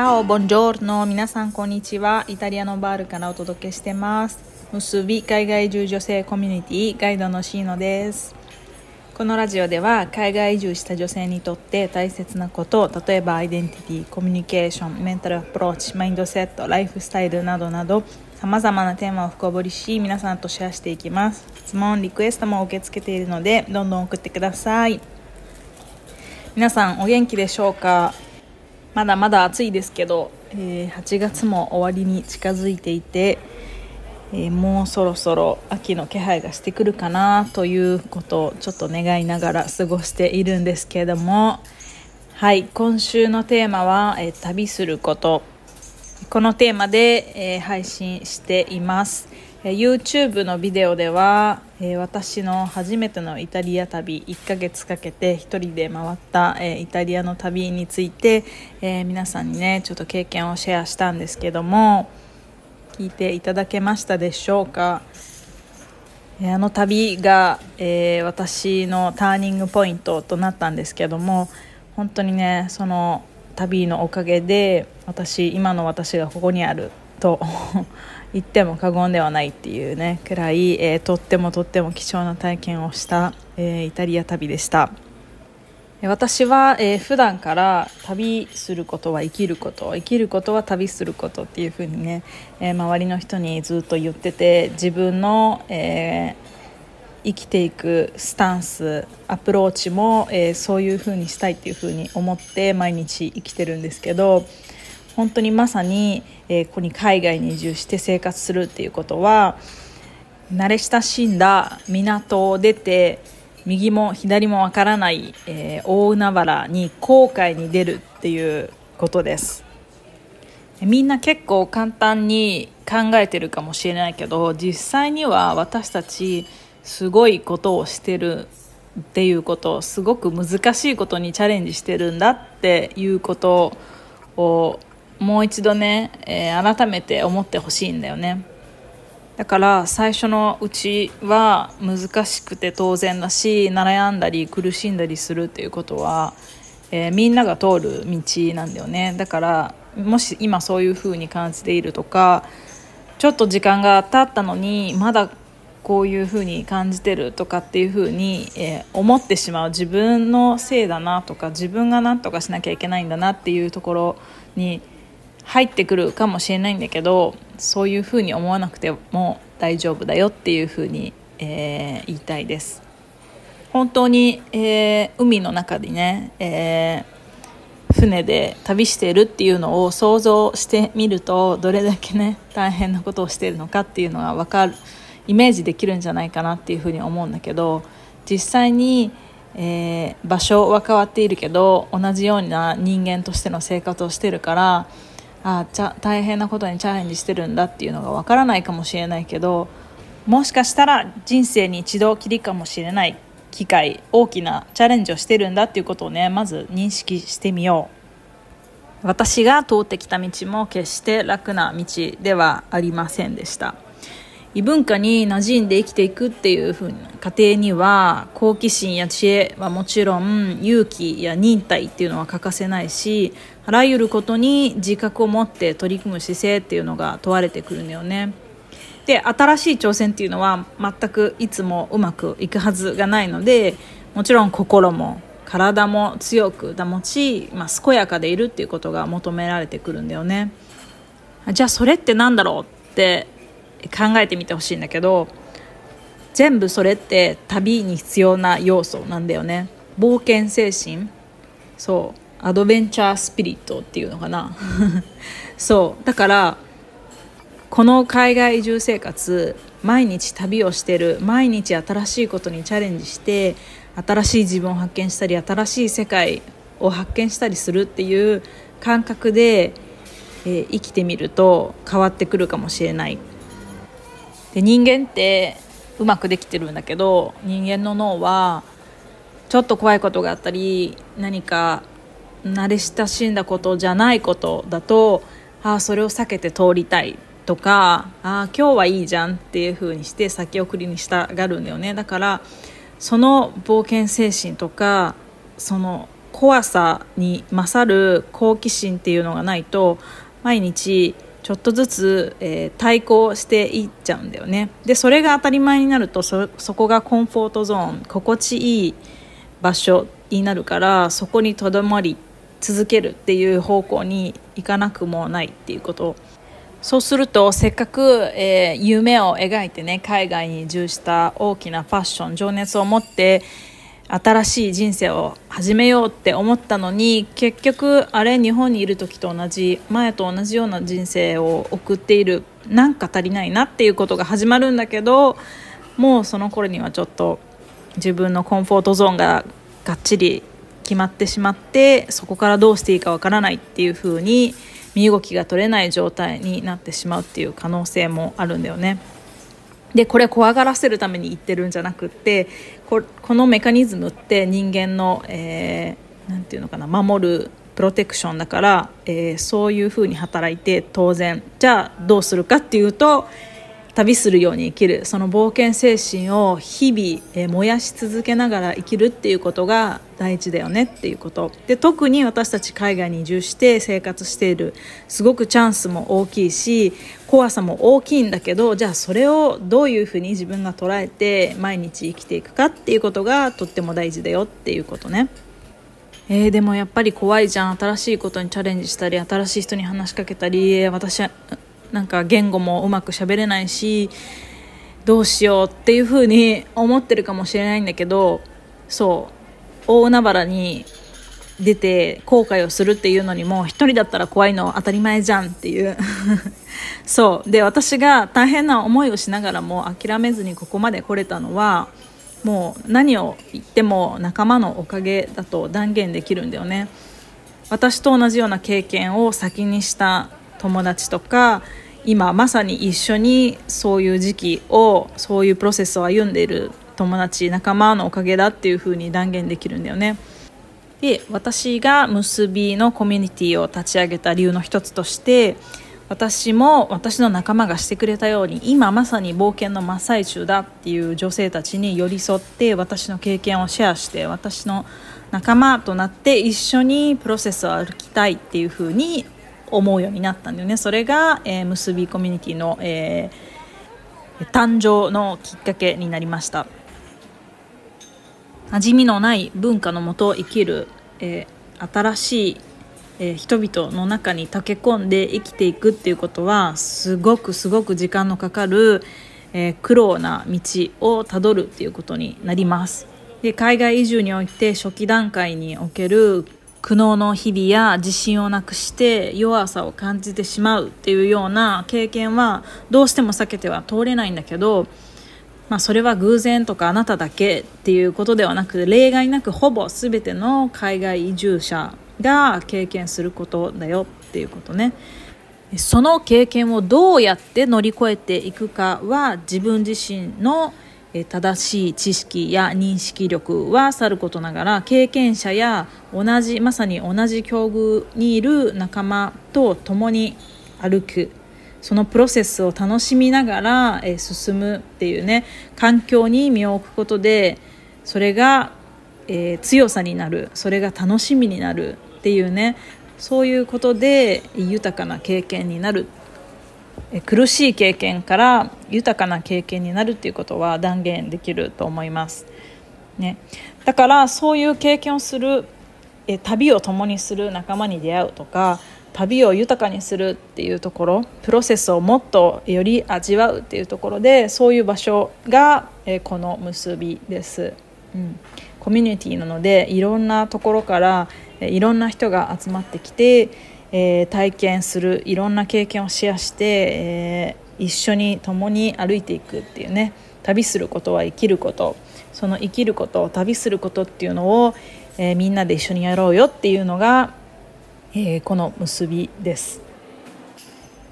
ャオ、ボンジョーノ皆さんこんにちは。イタリアのバールからお届けしてます。結び海外移住女性コミュニティガイドのシーノです。このラジオでは海外移住した女性にとって大切なこと例えばアイデンティティコミュニケーションメンタルアプローチマインドセットライフスタイルなどなどさまざまなテーマを深掘りし皆さんとシェアしていきます質問リクエストも受け付けているのでどんどん送ってください皆さんお元気でしょうか？まだまだ暑いですけど、えー、8月も終わりに近づいていてえー、もうそろそろ秋の気配がしてくるかなということをちょっと願いながら過ごしているんですけれどもはい今週のテーマは、えー、旅すること。このテーマで、え、配信しています、え YouTube のビデオでは、え私の初めてのイタリア旅1ヶ月かけて1人で回った、えイタリアの旅について、え皆さんにねちょっと経験をシェアしたんですけども聞いていただけましたでしょうか？あの旅が、え、私のターニングポイントとなったんですけども本当にねその旅のおかげで私今の私がここにあると言っても過言ではないっていうねくらい、えー、とってもとっても貴重な体験をした、えー、イタリア旅でした。私は、えー、普段から旅することは生きること生きることは旅することっていうふうにね、えー、周りの人にずっと言ってて自分の、えー、生きていくスタンスアプローチも、えー、そういうふうにしたいっていうふうに思って毎日生きてるんですけど本当にまさに、えー、ここに海外に移住して生活するっていうことは慣れ親しんだ港を出て右も左もわからない、えー、大海原に航海に出るっていうことです。みんな結構簡単に考えてるかもしれないけど実際には私たちすごいことをしてるっていうことすごく難しいことにチャレンジしてるんだっていうことをもう一度ね、えー、改めて思ってほしいんだよね。だから最初のうちは難しくて当然だし悩んだり苦しんだりするっていうことは、えー、みんなが通る道なんだよねだからもし今そういう風に感じているとかちょっと時間が経ったのにまだこういう風に感じてるとかっていう風に、えー、思ってしまう自分のせいだなとか自分が何とかしなきゃいけないんだなっていうところに入ってくるかもしれないんだけどそういうふうに思わなくても大丈夫だよっていうふうに、えー、言いたいです。本当に、えー、海の中でね、えー、船で旅してるっていうのを想像してみるとどれだけね大変なことをしてるのかっていうのが分かるイメージできるんじゃないかなっていうふうに思うんだけど実際に、えー、場所は変わっているけど同じような人間としての生活をしてるからあちゃ大変なことにチャレンジしてるんだっていうのがわからないかもしれないけどもしかしたら人生に一度きりかもしれない機会大きなチャレンジをしてるんだっていうことをねまず認識してみよう。私が通ってきた道も決して楽な道ではありませんでした。異文化に馴染んで生きていくっていう風な過程には好奇心や知恵はもちろん勇気や忍耐っていうのは欠かせないしあらゆることに自覚を持って取り組む姿勢っていうのが問われてくるんだよね。で新しい挑戦っていうのは全くいつもうまくいくはずがないのでもちろん心も体も強く保ち、まあ、健やかでいるっていうことが求められてくるんだよね。じゃあそれって何だろうって考えてみてほしいんだけど全部それって旅に必要な要素なんだよね。冒険精神。そう。アドベンチャースピリットっていうのかな。そう。だからこの海外移住生活毎日旅をしてる毎日新しいことにチャレンジして新しい自分を発見したり新しい世界を発見したりするっていう感覚で、えー、生きてみると変わってくるかもしれない。で人間ってうまくできてるんだけど人間の脳はちょっと怖いことがあったり何か慣れ親しんだことじゃないことだとああそれを避けて通りたいとかああ今日はいいじゃんっていう風にして先送りにしたがるんだよね。だからその冒険精神とかその怖さに勝る好奇心っていうのがないと毎日ちょっとずつ、えー、対抗していっちゃうんだよね。でそれが当たり前になるとそこがコンフォートゾーン心地いい場所になるからそこにとどまり続けるっていう方向に行かなくもないっていうこと。そうするとせっかく、えー、夢を描いてね海外に移住した大きなファッション情熱を持って新しい人生を始めようって思ったのに結局あれ日本にいる時と同じ前と同じような人生を送っているなんか足りないなっていうことが始まるんだけどもうその頃にはちょっと自分のコンフォートゾーンががっちり決まってしまってそこからどうしていいかわからないっていう風に身動きが取れない状態になってしまうっていう可能性もあるんだよね。でこれ怖がらせるために言ってるんじゃなくってこのメカニズムって人間の何、えー、て言うのかな守るプロテクションだから、えー、そういうふうに働いて当然じゃあどうするかっていうと旅するように生きる。その冒険精神を日々、え燃やし続けながら生きるっていうことが大事だよねっていうこと。で特に私たち海外に移住して生活しているすごくチャンスも大きいし怖さも大きいんだけどじゃあそれをどういうふうに自分が捉えて毎日生きていくかっていうことがとっても大事だよっていうことね。えー、でもやっぱり怖いじゃん。新しいことにチャレンジしたり新しい人に話しかけたり私はなんか言語もうまく喋れないしどうしようっていうふうに思ってるかもしれないんだけどそう。大海原に出て後悔をするっていうのにも一人だったら怖いの当たり前じゃんっていう。そう。で私が大変な思いをしながらも諦めずにここまで来れたのはもう何を言っても仲間のおかげだと断言できるんだよね。私と同じような経験を先にした友達とか今まさに一緒にそういう時期をそういうプロセスを歩んでいる友達仲間のおかげだっていうふうに断言できるんだよね。で私が結びのコミュニティを立ち上げた理由の一つとして私も私の仲間がしてくれたように今まさに冒険の真っ最中だっていう女性たちに寄り添って私の経験をシェアして私の仲間となって一緒にプロセスを歩きたいっていうふうに思うようになったんだよね。それが、えー、結びコミュニティの、えー、誕生のきっかけになりました。馴染みのない文化のもと生きる、えー、新しい、え、人々の中に溶け込んで生きていくっていうことはすごくすごく時間のかかる、え、苦労な道をたどるっていうことになります。で海外移住において初期段階における苦悩の日々や自信をなくして弱さを感じてしまうっていうような経験はどうしても避けては通れないんだけど、まあ、それは偶然とかあなただけっていうことではなく例外なくほぼ全ての海外移住者が経験することだよっていうことね。その経験をどうやって乗り越えていくかは自分自身の正しい知識や認識力はさることながら経験者や同じまさに同じ境遇にいる仲間と共に歩く。そのプロセスを楽しみながら進むっていうね環境に身を置くことでそれが、えー、強さになるそれが楽しみになるっていうねそういうことで豊かな経験になる苦しい経験から豊かな経験になるっていうことは断言できると思います。ね、だからそういう経験をするえ旅を共にする仲間に出会うとか旅を豊かにするっていうところプロセスをもっとより味わうっていうところでそういう場所がえこの結びです、うん、コミュニティなのでいろんなところからいろんな人が集まってきてえー、体験するいろんな経験をシェアして、えー、一緒に共に歩いていくっていうね旅することは生きることその生きること旅することっていうのを、えー、みんなで一緒にやろうよっていうのが、えー、この結びです。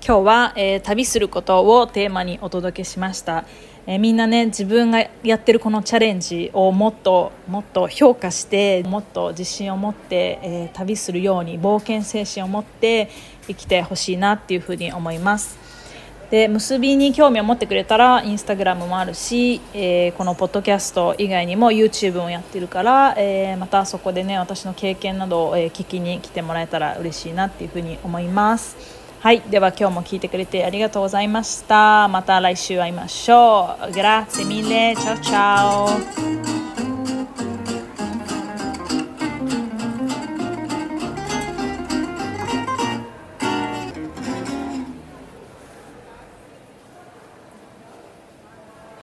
今日は、えー、旅することをテーマにお届けしました。えー、みんなね自分がやってるこのチャレンジをもっともっと評価してもっと自信を持って、えー、旅するように冒険精神を持って生きてほしいなっていうふうに思います。で結びに興味を持ってくれたらインスタグラムもあるし、えー、このポッドキャスト以外にも YouTube もやってるから、えー、またそこでね私の経験などを、え聞きに来てもらえたら嬉しいなっていうふうに思いますはいでは今日も聞いてくれてありがとうございました。また来週会いましょう。Grazie mille ciao ciao